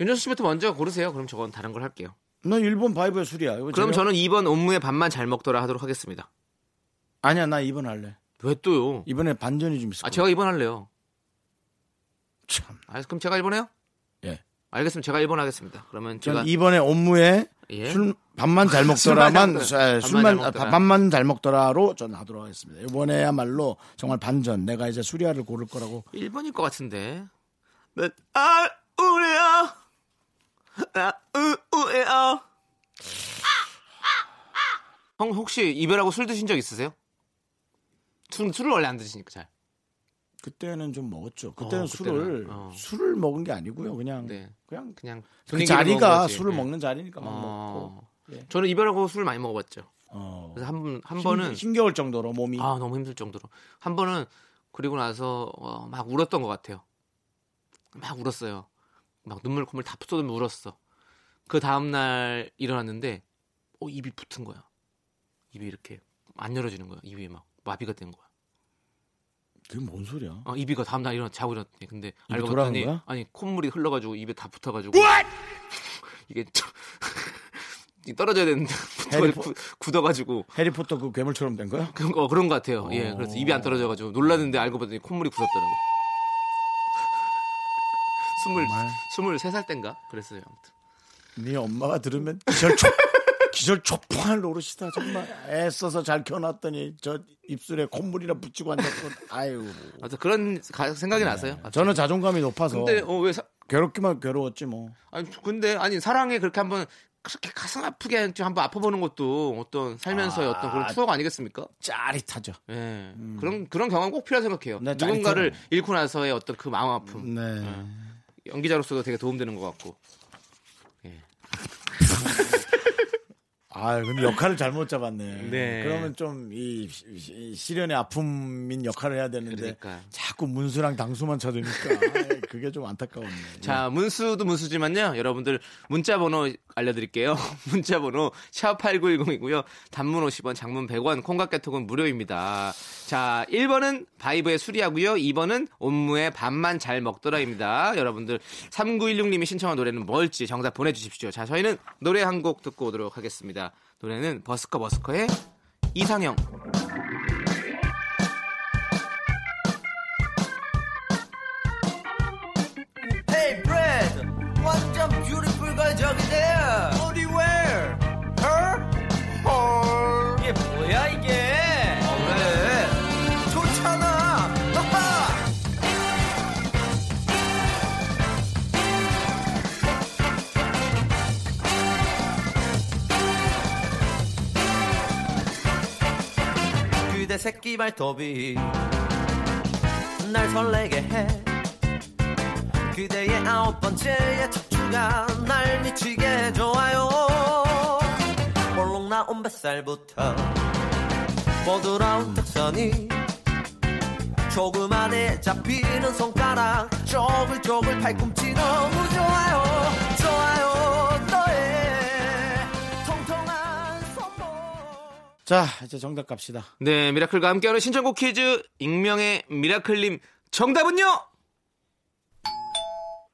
윤정수 씨부터 먼저 고르세요. 그럼 저건 다른 걸 할게요. 나 일본 바이브의 술이야. 그럼 제가- 저는 2번 옴무의 밥만 잘 먹더라 하도록 하겠습니다. 아니야 나 2번 할래. 왜 또요? 이번에 반전이 좀 있을 아. 제가 2번 할래요. 참. 알 그럼 제가 1번 해요? 예. 알겠습니다. 제가 1번 하겠습니다. 그러면 제가 전 이번에 업무에 예. 술 밥만 잘 먹더라만 술만 술- 잘 술만 먹더라. 아, 밥만 잘 먹더라로 전 하도록 하겠습니다. 이번에야말로 정말 반전. 내가 이제 수리아를 고를 거라고. 1번일 것 같은데. 아, 우리야. 나, 우, 우야. 형, 혹시 이별하고 술 드신 적 있으세요? 술, 술을 원래 안 드시니까 잘. 그때는 좀 먹었죠. 그때는 어, 술을 어. 술을 먹은 게 아니고요. 그냥 네. 그냥 그냥. 그 자리가. 술을 네. 먹는 자리니까 막 어. 먹고. 예. 저는 이별하고 술을 많이 먹어봤죠. 어. 그래서 한, 번- 한 힘- 번은. 힘겨울 정도로 몸이 아, 너무 힘들 정도로. 한 번은 그리고 나서 어, 막 울었던 것 같아요. 막 울었어요. 막 눈물 콧물 다 쏟으면 울었어. 그 다음날 일어났는데 어, 입이 붙은 거야. 입이 이렇게 안 열어지는 거야. 입이 막 마비가 된 거야. 그게 뭔 소리야? 어, 입이가 다음 날 일어나 자고 일어났더니 근데 알고 거야? 아니 콧물이 흘러가지고 입에 다 붙어가지고 이게 좀 떨어져야 되는데 해리포- 굳어가지고 해리포터 그 괴물처럼 된 거야? 그런 거 그런 것 같아요. 예, 그래서 입이 안 떨어져가지고 놀랐는데 알고 봤더니 콧물이 굳었더라고. 스물 스물 세 살 땐가 그랬어요. 아무튼. 네 엄마가 들으면 기절 촉 기절 촉풍할 노릇이다 정말 애써서 잘 켜놨더니 저 입술에 콧물이나 붙이고 앉았고 아유 아무튼 그런 가- 생각이 나서요. 저는 자존감이 높아서 근데 어왜 괴롭기만 괴로웠지 뭐 아니 근데 아니 사랑에 그렇게 한번 그렇게 가슴 아프게 좀 한번 아파보는 것도 어떤 살면서의 어떤 그런 추억 아니겠습니까? 짜릿하죠 예. 그런 그런 경험 꼭 필요하 생각해요. 네, 누군가를 짜릿해요. 잃고 나서의 어떤 그 마음 아픔. 네 연기자로서도 되게 도움되는 것 같고. 예. 아, 근데 역할을 잘못 잡았네. 네. 그러면 좀 이 시련의 아픔인 역할을 해야 되는데 그러니까. 자꾸 문수랑 당수만 찾으니까 그게 좀 안타까웠네. 자, 문수도 문수지만요. 여러분들 문자 번호 알려 드릴게요. 문자 번호 샵8910이고요. 단문 50원, 장문 100원, 콩깍개톡은 무료입니다. 자, 1번은 바이브의 수리하고요. 2번은 옴무의 밥만 잘 먹더라입니다. 여러분들 3916님이 신청한 노래는 뭘지 정답 보내 주십시오. 자, 저희는 노래 한 곡 듣고 오도록 하겠습니다. 노래는 버스커 버스커의 이상형. 새끼 발톱이 날 설레게 해. 그대의 아홉 번째의 척추가 날 미치게 해줘요. 볼록 나온 뱃살부터 보드라운 턱선이 조그만해 잡히는 손가락 쪼글쪼글 팔꿈치 너무 좋아 자, 이제 정답 갑시다. 네, 미라클과 함께하는 신청곡 퀴즈 익명의 미라클님 정답은요?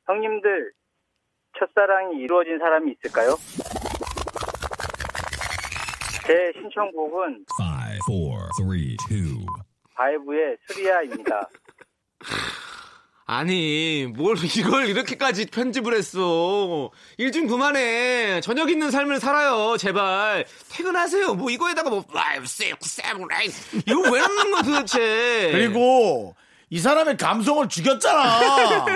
형님들 첫사랑이 이루어진 사람이 있을까요? 제 신청곡은 Five, four, three, two. 바이브의 술이야입니다. 아니, 뭘 이걸 이렇게까지 편집을 했어. 일 좀 그만해. 저녁 있는 삶을 살아요. 제발. 퇴근하세요. 뭐 이거에다가 뭐, five, six, seven, nine 이거 왜 넣는 거야 도대체. 그리고 이 사람의 감성을 죽였잖아.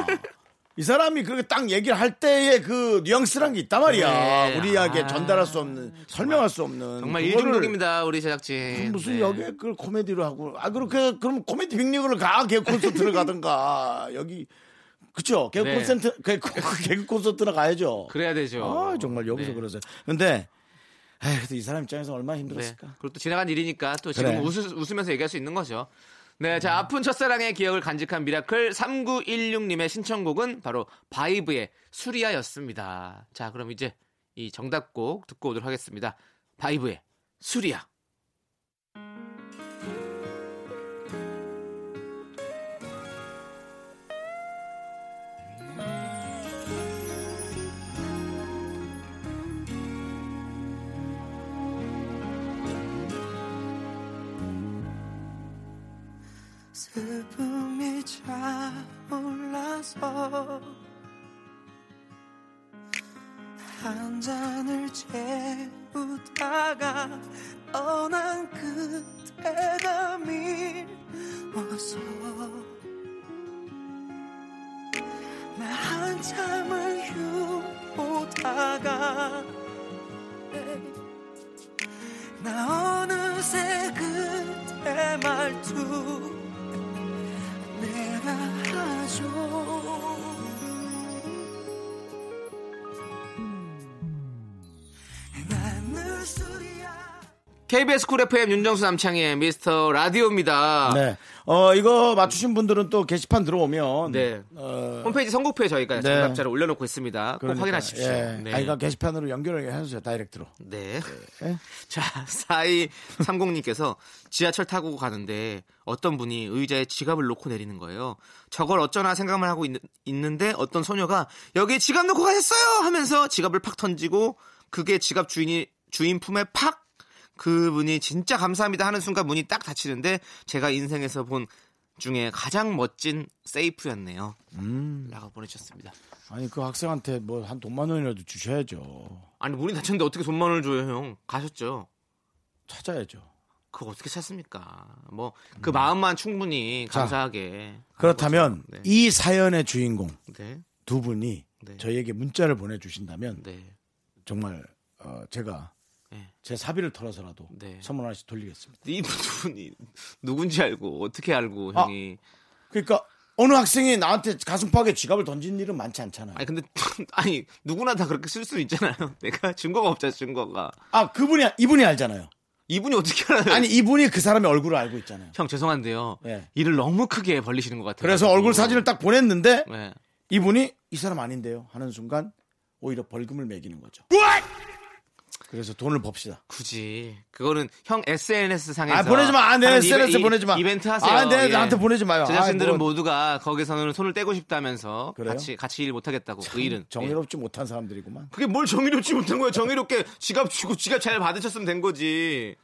이 사람이 그렇게 딱 얘기를 할 때의 그 뉘앙스란 게 있단 말이야. 네. 우리에게 아, 전달할 수 없는, 설명할 수 없는. 정말 일중독입니다. 우리 제작진. 무슨 네. 여기에 그걸 코미디로 하고 아 그렇게 그럼 코미디 빅리그를 가 개그 콘서트를 가든가 여기 그쵸 개그 네. 콘서트 개그, 개그 콘서트나 가야죠. 그래야 되죠. 아 정말 여기서 네. 그러세요. 근데 그래도 이 사람 입장에서 얼마나 네. 힘들었을까. 그리고 또 지나간 일이니까 또 지금 그래. 웃으, 웃으면서 얘기할 수 있는 거죠. 네, 자, 아픈 첫사랑의 기억을 간직한 미라클 3916님의 신청곡은 바로 바이브의 술이야였습니다. 자, 그럼 이제 이 정답곡 듣고 오도록 하겠습니다. 바이브의 술이야. 슬픔이 차올라서 한 잔을 채우다가 떠난 그때가 미워서 날 한참을 휴보다가 나 어느새 그대 말투 내 KBS 쿨 FM 윤정수 남창희의 미스터 라디오입니다. 네. 어, 이거 맞추신 분들은 또 게시판 들어오면. 네. 어, 홈페이지 선곡표에 저희가 네. 정답자를 올려놓고 있습니다. 꼭 그러니까, 확인하십시오. 예. 네. 아, 이거 게시판으로 연결을 해주세요, direct로. 네. 예. 자, 4230님께서 지하철 타고 가는데 어떤 분이 의자에 지갑을 놓고 내리는 거예요. 저걸 어쩌나 생각만 하고 있, 는데 어떤 소녀가 여기 지갑 놓고 가셨어요! 하면서 지갑을 팍 던지고 그게 지갑 주인이, 주인 품에 팍! 그분이 진짜 감사합니다 하는 순간 문이 딱 닫히는데 제가 인생에서 본 중에 가장 멋진 세이프였네요. 음. 라고 보내주셨습니다. 아니, 그 학생한테 뭐 한 돈만 원이라도 주셔야죠. 아니, 문이 닫혔는데 어떻게 돈만 원을 줘요, 형? 가셨죠? 찾아야죠. 그거 어떻게 찾습니까? 뭐그 마음만 충분히 자, 감사하게. 그렇다면 네. 이 사연의 주인공 네, 두 분이 네. 저희에게 문자를 보내주신다면 네, 정말 어, 제가 네. 제 사비를 털어서라도 네. 선물 하나씩 돌리겠습니다. 이 분이 누군지 알고 어떻게 알고 아. 형이? 그러니까 어느 학생이 나한테 가슴팍에 지갑을 던진 일은 많지 않잖아요. 아니 근데 아니 누구나 다 그렇게 쓸 수 있잖아요. 내가 증거가 없잖아 증거가. 아 그분이 이분이 알잖아요. 이분이 어떻게 알아요? 아니 이분이 그 사람의 얼굴을 알고 있잖아요. 형 죄송한데요. 네. 일을 너무 크게 벌리시는 것 같아요. 그래서 얼굴 사진을 딱 보냈는데 네. 이분이 이 사람 아닌데요 하는 순간 오히려 벌금을 매기는 거죠. 그래서 돈을 법시다. 굳이 그거는 형 SNS 상에서 아 보내지 마. 아, 내 SNS 이베- 보내지 마. 이벤트 하세요. 아, 내 예. 나한테 보내지 마요. 제작진들은 아, 뭐. 모두가 거기서는 손을 떼고 싶다면서 그래요? 같이 같이 일 못하겠다고 그 일은 예. 정의롭지 못한 사람들이구만. 그게 뭘 정의롭지 못한 거예요. 정의롭게 지갑 주고 지갑 잘 받으셨으면 된 거지.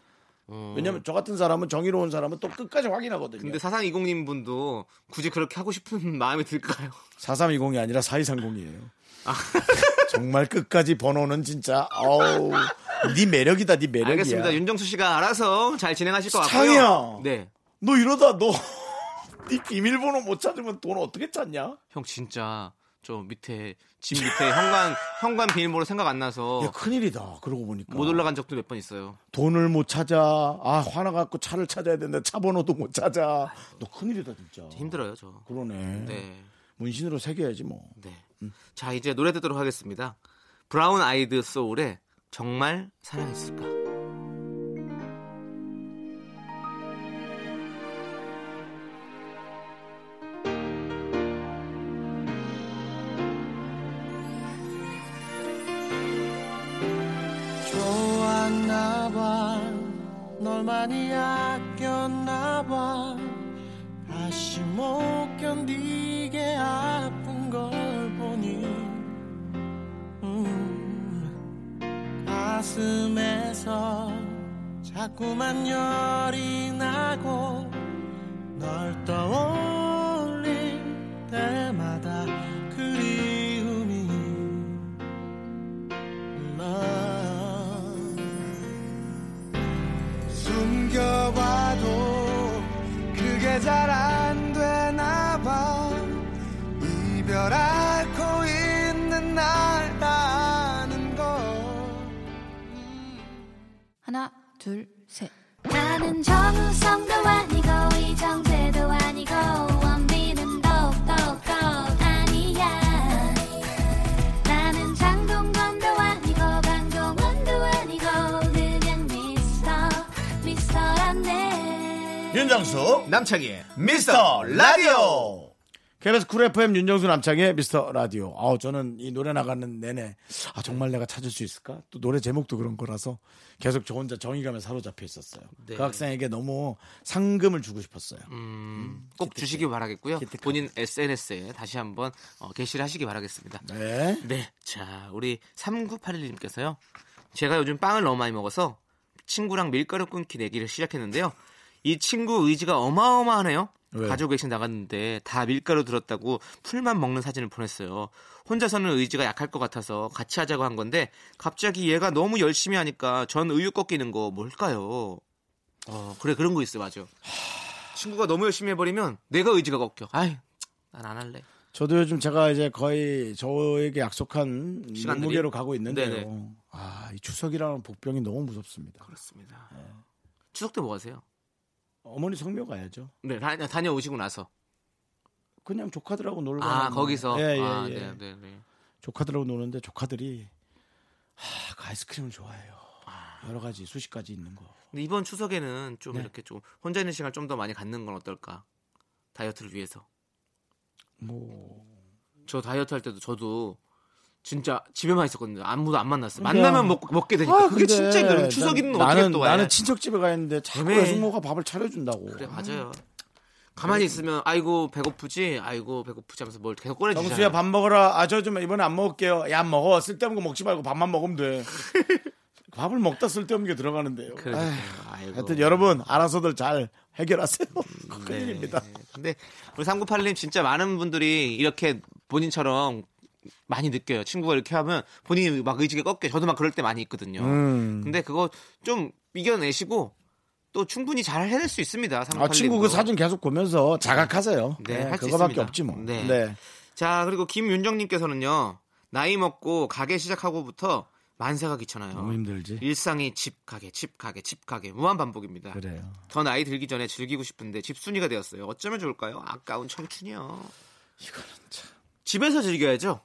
왜냐면 저 같은 사람은 정의로운 사람은 또 끝까지 확인하거든요. 근데 사상이공님 분도 굳이 그렇게 하고 싶은 마음이 들까요? 4320이 아니라 4230이에요. 정말 끝까지 번호는 진짜 어우 네 매력이다 네 매력이야. 알겠습니다. 윤정수 씨가 알아서 잘 진행하실 것 같고요. 창이야. 네. 너 이러다 너 네 비밀번호 못 찾으면 돈 어떻게 찾냐? 형 진짜 저 밑에 집 밑에 현관 현관 비밀번호 생각 안 나서 야 큰일이다. 그러고 보니까 못 올라간 적도 몇 번 있어요. 돈을 못 찾아. 아 화나 갖고 차를 찾아야 되는데 차 번호도 못 찾아. 너 큰일이다 진짜. 힘들어요, 저. 그러네. 네. 문신으로 새겨야지 뭐. 네. 자, 이제 노래 듣도록 하겠습니다. 브라운 아이드 소울의 정말 사랑했을까? 자꾸만 열이 나고 널 떠올릴 윤정수 남창희의 미스터 라디오. KBS 쿨 FM 윤정수 남창희의 미스터 라디오. 아우 저는 이 노래 나가는 내내 아 정말 내가 찾을 수 있을까? 또 노래 제목도 그런 거라서 계속 저 혼자 정의감에 사로잡혀 있었어요. 네. 그 학생에게 너무 상금을 주고 싶었어요. 음, 꼭 주시기 바라겠고요. 기특하다. 본인 SNS에 다시 한번 어, 게시를 하시기 바라겠습니다. 네. 네. 자, 우리 3981님께서요. 제가 요즘 빵을 너무 많이 먹어서 친구랑 밀가루 끊기 내기를 시작했는데요. 이 친구 의지가 어마어마하네요. 왜? 가족 외식 나갔는데 다 밀가루 들었다고 풀만 먹는 사진을 보냈어요. 혼자서는 의지가 약할 것 같아서 같이 하자고 한 건데 갑자기 얘가 너무 열심히 하니까 전 의욕 꺾이는 거 뭘까요? 어, 그래 그런 거 있어 맞아. 친구가 너무 열심히 해버리면 내가 의지가 꺾여. 아이, 난 안 할래. 저도 요즘 제가 이제 거의 저에게 약속한 시간들이? 몸무게로 가고 있는데요. 네네. 아, 이 추석이라는 복병이 너무 무섭습니다. 그렇습니다. 추석 때 뭐 하세요? 어머니 성묘 가야죠. 네, 다, 다녀오시고 나서. 그냥 조카들하고 놀고. 아, 거기서. 예, 예, 아, 예. 네, 네, 네. 조카들하고 노는데 조카들이 하, 그 아이스크림을 좋아해요. 여러 가지 수십 가지 있는 거. 근데 이번 추석에는 좀 네. 이렇게 좀 혼자 있는 시간을 좀 더 많이 갖는 건 어떨까? 다이어트를 위해서. 뭐 저 다이어트 할 때도 저도 진짜 집에만 있었거든요. 아무도 안 만났어요. 근데- 만나면 먹, 먹게 되니까. 아, 그게 진짜 힘들어요. 추석 있는 어떻게 나는 또 와야 나는 친척 집에 가 있는데 자꾸. 외숙모가 밥을 차려준다고. 그래 맞아요. 가만히 있으면 아이고 배고프지, 아이고 배고프지 하면서 뭘 계속 꺼내주잖아요. 정수야 밥 먹어라. 아 저 좀 이번에 안 먹을게요. 야 먹어. 쓸데없는 거 먹지 말고 밥만 먹으면 돼. 밥을 먹다 쓸데없는 게 들어가는데요. 아휴, 아이고. 하여튼 여러분 알아서들 잘 해결하세요. 네. 큰일입니다. 근데 우리 398님 진짜 많은 분들이 이렇게 본인처럼 많이 느껴요. 친구가 이렇게 하면 본인이 막 의지가 꺾여. 저도 막 그럴 때 많이 있거든요. 음. 근데 그거 좀 이겨내시고 또 충분히 잘 해낼 수 있습니다. 398님 아, 친구 그 사진 계속 보면서 자각하세요. 네, 할수 그거밖에. 없지 뭐. 네. 네. 자, 그리고 김윤정님께서는요. 나이 먹고 가게 시작하고부터 만세가 귀찮아요. 너무 힘들지. 일상이 집 가게, 집 가게, 집 가게 무한 반복입니다. 그래요. 더 나이 들기 전에 즐기고 싶은데 집순이가 되었어요. 어쩌면 좋을까요? 아까운 청춘이요. 이거는 참. 집에서 즐겨야죠.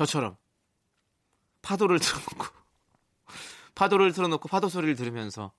저처럼 파도를 틀어놓고 파도를 틀어놓고 파도 소리를 들으면서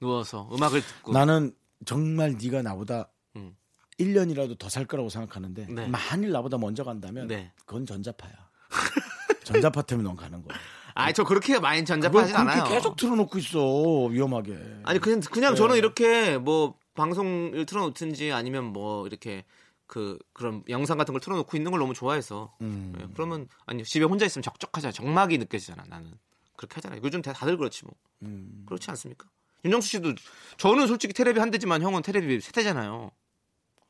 누워서 음악을 듣고 나는 정말 네가 나보다 음. 1년이라도 더 살 거라고 생각하는데 네. 만일 나보다 먼저 간다면 네. 그건 전자파야. 전자파 때문에 넌 가는 거야. 아니 저 그렇게 많이 전자파하진 않아요. 계속 틀어놓고 있어 위험하게. 아니 그냥 그냥 네. 저는 이렇게 뭐 방송을 틀어놓든지 아니면 뭐 이렇게 그 그런 영상 같은 걸 틀어놓고 있는 걸 너무 좋아해서 음. 예, 그러면 아니 집에 혼자 있으면 적적하잖아 정막이 느껴지잖아 나는 그렇게 하잖아요 요즘 다- 다들 그렇지 뭐 음. 그렇지 않습니까 윤정수 씨도 저는 솔직히 테레비 한 대지만 형은 테레비 세 대잖아요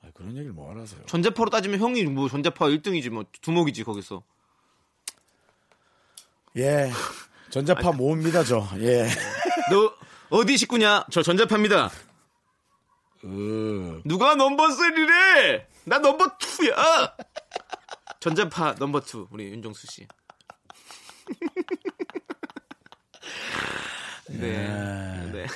아, 그런 얘기를 뭐 하세요? 전자파로 따지면 형이 뭐 전자파 1등이지 뭐 두목이지 거기서 예. 전자파 모읍니다 저. 예. 너 어디 식구냐 저 전자파입니다 으. 누가 넘버 3래 나 넘버 2야 전자파 넘버 2 우리 윤정수 씨 네. 네.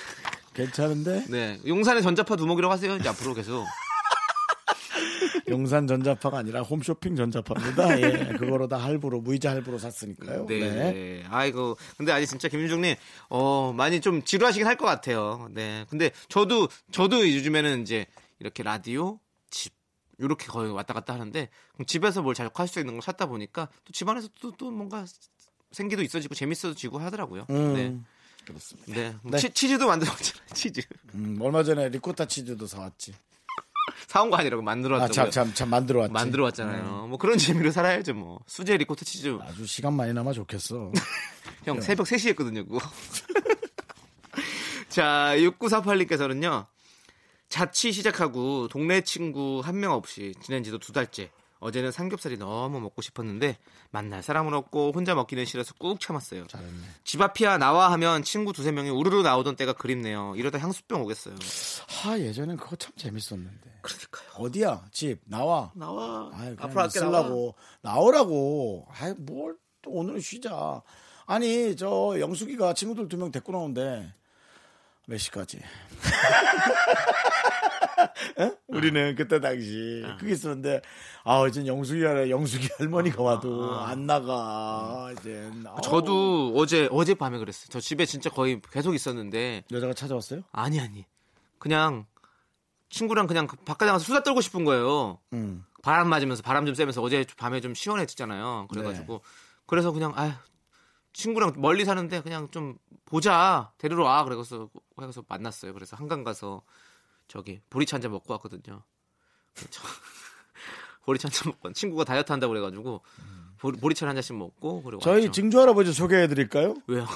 괜찮은데 네. 용산의 전자파 두목이라고 하세요. 이제 앞으로 계속. 용산 전자파가 아니라 홈쇼핑 전자파입니다. 예. 그거로 다 할부로 무이자 할부로 샀으니까요. 네. 네. 아이고. 근데 아직 진짜 김윤중님, 어, 많이 좀 지루하시긴 할 것 같아요. 네. 근데 저도, 저도 요즘에는 이제 이렇게 라디오, 집, 이렇게 거의 왔다 갔다 하는데, 집에서 뭘잘할수 있는 걸 찾다 보니까 또 집안에서 또, 또 뭔가 생기도 있어지고 재밌어지고 하더라고요. 음. 네. 그렇습니다. 네. 네. 치, 치즈도 만들었잖아요. 치즈. 음, 얼마 전에 리코타 치즈도 사왔지. 사온 거 아니라고 만들어 아, 왔다고요. 참, 참, 참 만들어 왔지. 만들어 왔잖아요. 뭐 그런 재미로 살아야죠, 뭐. 수제 리코타 치즈. 아주 시간 많이 남아 좋겠어. 형 새벽 3시에 했거든요, 그거. 자, 6948님께서는요. 자취 시작하고 동네 친구 한 명 없이 지낸 지도 두 달째. 어제는 삼겹살이 너무 먹고 싶었는데 만날 사람은 없고 혼자 먹기는 싫어서 꾹 참았어요. 잘했네. 집 앞이야 나와 하면 친구 두세 명이 우르르 나오던 때가 그립네요. 이러다 향수병 오겠어요. 하, 예전엔 그거 참 재밌었는데. 그러니까요. 어디야? 집, 나와. 나와. 아이, 앞으로 할게 나와. 나오라고. 아이, 뭘, 또 오늘은 쉬자. 아니, 저, 영숙이가 친구들 두 명 데리고 나온대. 몇 시까지? 어? 우리는 그때 당시 그게 있었는데 아 이제 영숙이가 영숙이 할머니가 와도 안 나가 이제 저도 어제 어젯밤에 그랬어요. 저 집에 진짜 거의 계속 있었는데 여자가 찾아왔어요? 아니 아니. 그냥 친구랑 그냥 그 바깥에 나가서 수다 떨고 싶은 거예요. 응. 바람 맞으면서 바람 좀 쐬면서 어제 밤에 좀 시원했잖아요. 그래가지고 그래서 그냥 아 친구랑 멀리 사는데 그냥 좀 보자 데리러 와 그래서 그래서 만났어요. 그래서 한강 가서 저기 보리차 한 잔 먹고 왔거든요. 저- 보리차 한 잔 먹고 왔- 친구가 다이어트 한다고 그래가지고 보리, 보리차 한 잔씩 먹고 그리고 저희 왔죠. 증조 할아버지 소개해 드릴까요? 왜요?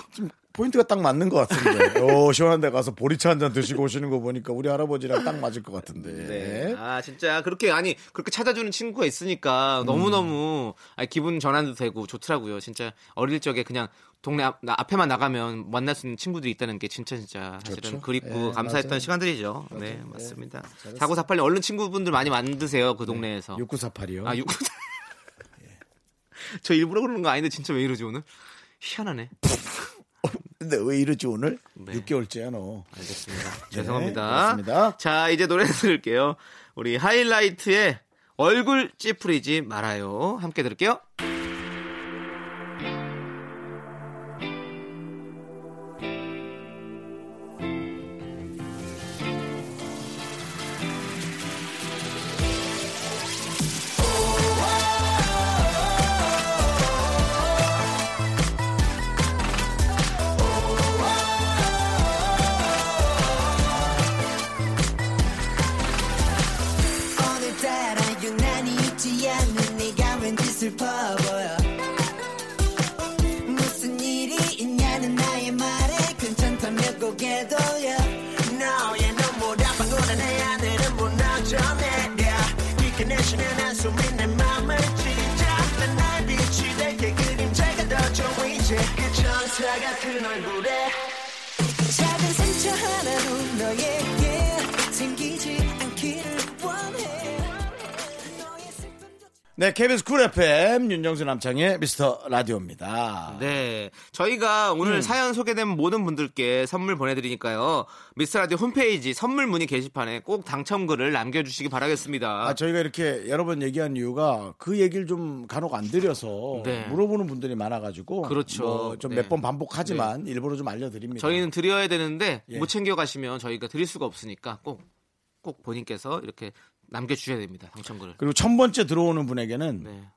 포인트가 딱 맞는 것 같은데. 오, 시원한 데 가서 보리차 한 잔 드시고 오시는 거 보니까 우리 할아버지랑 딱 맞을 것 같은데. 네. 아 진짜 그렇게 아니 그렇게 찾아주는 친구가 있으니까 너무 너무 기분 전환도 되고 좋더라고요. 진짜 어릴 적에 그냥 동네 앞, 나- 앞에만 나가면 만날 수 있는 친구들이 있다는 게 진짜 진짜 사실은 그렇죠. 그립고 예, 감사했던 맞아요. 시간들이죠. 네 맞습니다. 사고 사팔님 얼른 친구분들 많이 만드세요 그 동네에서. 6948이요. 아 6. 저 일부러 그러는 거 아닌데 진짜 왜 이러지 오늘? 희한하네. 근데 왜 이러지 오늘? 네. 6개월째야 너. 알겠습니다. 네, 죄송합니다. 그렇습니다. 자, 이제 노래 들을게요. 우리 하이라이트의 얼굴 찌푸리지 말아요. 함께 들을게요. 슬퍼 보여. 무슨 일이 있냐는 나의 말에 괜찮다며 고개 돌려 너의 눈물 아파구나 내 하늘은 무너져내려. 깊게 내쉬는 한숨이 내 맘을 찢어 난날 빛이 될게. 그림자가 더 좋이지 그 천사 같은 얼굴에 네, KBS 쿨 FM 윤정수 남창의 미스터 라디오입니다. 네. 저희가 오늘 음. 사연 소개된 모든 분들께 선물 보내드리니까요. 미스라디오 홈페이지 선물 문의 게시판에 꼭 당첨글을 남겨주시기 바라겠습니다. 아, 저희가 이렇게 여러 번 얘기한 이유가 그 얘기를 좀 간혹 안 드려서 네. 물어보는 분들이 많아가지고 그렇죠. 좀 네. 몇번 반복하지만 일부러 좀 알려드립니다. 저희는 드려야 되는데 예. 못 챙겨가시면 저희가 드릴 수가 없으니까 꼭, 꼭 본인께서 이렇게 남겨주셔야 됩니다. 당첨글을. 그리고 첫 번째 들어오는 분에게는 네.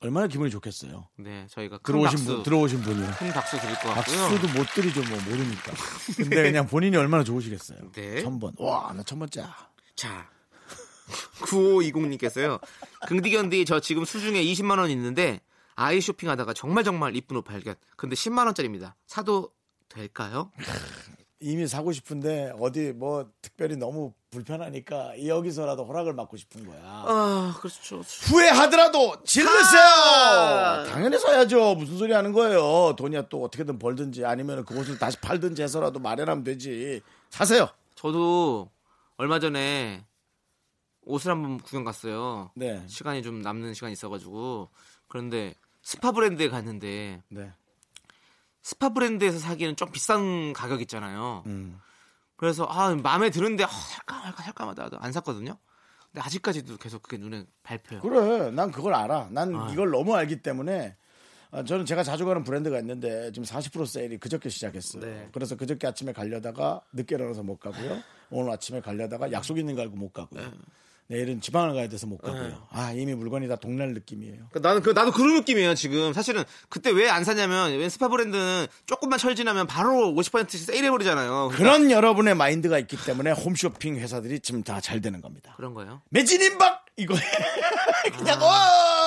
얼마나 기분이 좋겠어요. 네. 저희가 큰 들어오신 박수, 분, 들어오신 분이요. 큰 박수 드릴 것 같고요. 박수도 못 드리죠, 뭐 모르니까. 근데 그냥 본인이 얼마나 좋으시겠어요. 네. 천 번. 와, 나첫 번째야. 자. 9520님께서요. 긍디견디 저 지금 수중에 20만 원 있는데 아이 쇼핑하다가 정말 정말 이쁜 옷 발견. 근데 10만 원짜리입니다. 사도 될까요? 이미 사고 싶은데 어디 뭐 특별히 너무 불편하니까 여기서라도 허락을 받고 싶은 거야. 아, 그렇죠. 후회하더라도 질르세요. 아! 당연히 사야죠. 무슨 소리 하는 거예요. 돈이야 또 어떻게든 벌든지 아니면 그곳을 다시 팔든지 해서라도 마련하면 되지. 사세요. 저도 얼마 전에 옷을 한번 구경 갔어요. 네. 시간이 좀 남는 시간이 있어가지고 그런데 스파 브랜드에 갔는데 네. 스파 브랜드에서 사기는 좀 비싼 가격 있잖아요. 음. 그래서 아 마음에 드는데 아, 할까 말까 할까 마다 안 샀거든요. 근데 아직까지도 계속 그게 눈에 밟혀요. 그래. 난 그걸 알아. 난 아. 이걸 너무 알기 때문에 아, 저는 제가 자주 가는 브랜드가 있는데 지금 40% 세일이 그저께 시작했어요. 네. 그래서 그저께 아침에 가려다가 늦게 일어나서 못 가고요. 오늘 아침에 가려다가 약속 있는 거 알고 못 가고요. 네. 내일은 지방을 가야 돼서 못 가고요. 아 이미 물건이 다 동날 느낌이에요. 그러니까 나는 그 나도 그런 느낌이에요 지금 사실은 그때 왜 안 사냐면 왜 스파 브랜드는 조금만 철지나면 바로 50%씩 세일해 버리잖아요. 그러니까 그런 여러분의 마인드가 있기 때문에 홈쇼핑 회사들이 지금 다 잘 되는 겁니다. 그런 거예요. 매진 임박 이거 그냥 와.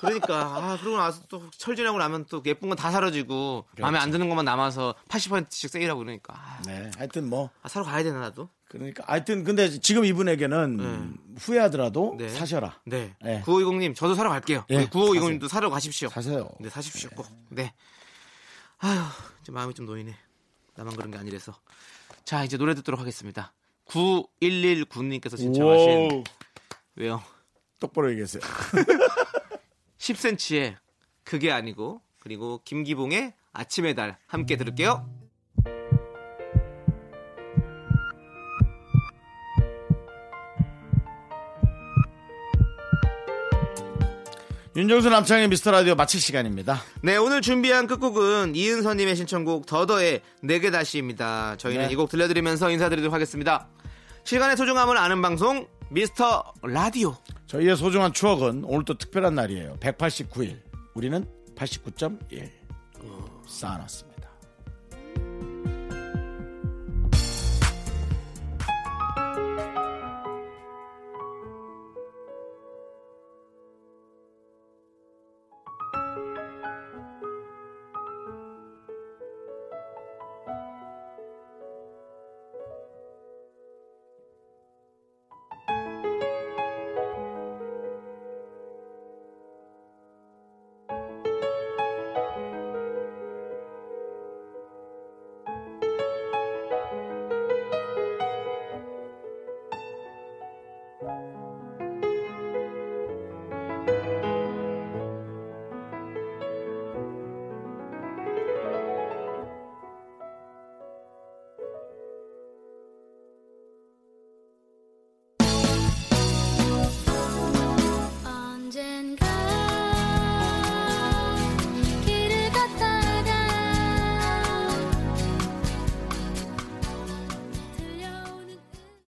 그러니까 아 그러고 나서 또 철진하고 나면 또 예쁜 건 다 사라지고 마음에 안 드는 것만 남아서 80%씩 세일하고 그러니까 아, 네, 하여튼 뭐 아, 사러 가야 되나 나도. 그러니까 하여튼 근데 지금 이분에게는 후회하더라도 네. 사셔라. 네. 네. 9520님 저도 사러 갈게요. 예, 9520님도 사러 가십시오. 사세요. 네 사십시오 꼭. 네. 아휴 이제 마음이 좀 놓이네. 나만 그런 게 아니라서. 자 이제 노래 듣도록 하겠습니다. 9119님께서 신청하신 왜요? 똑바로 얘기하세요. 10cm의 그게 아니고 그리고 김기봉의 아침의 달 함께 들을게요. 윤정수 남창의 미스터 라디오 마칠 시간입니다. 네, 오늘 준비한 끝곡은 이은서님의 신청곡 더더의 내게 다시입니다. 저희는 네. 이곡 들려드리면서 인사드리도록 하겠습니다. 시간의 소중함을 아는 방송 미스터 라디오. 저희의 소중한 추억은 오늘 또 특별한 날이에요. 189일. 우리는 89.1. 쌓아놨습니다.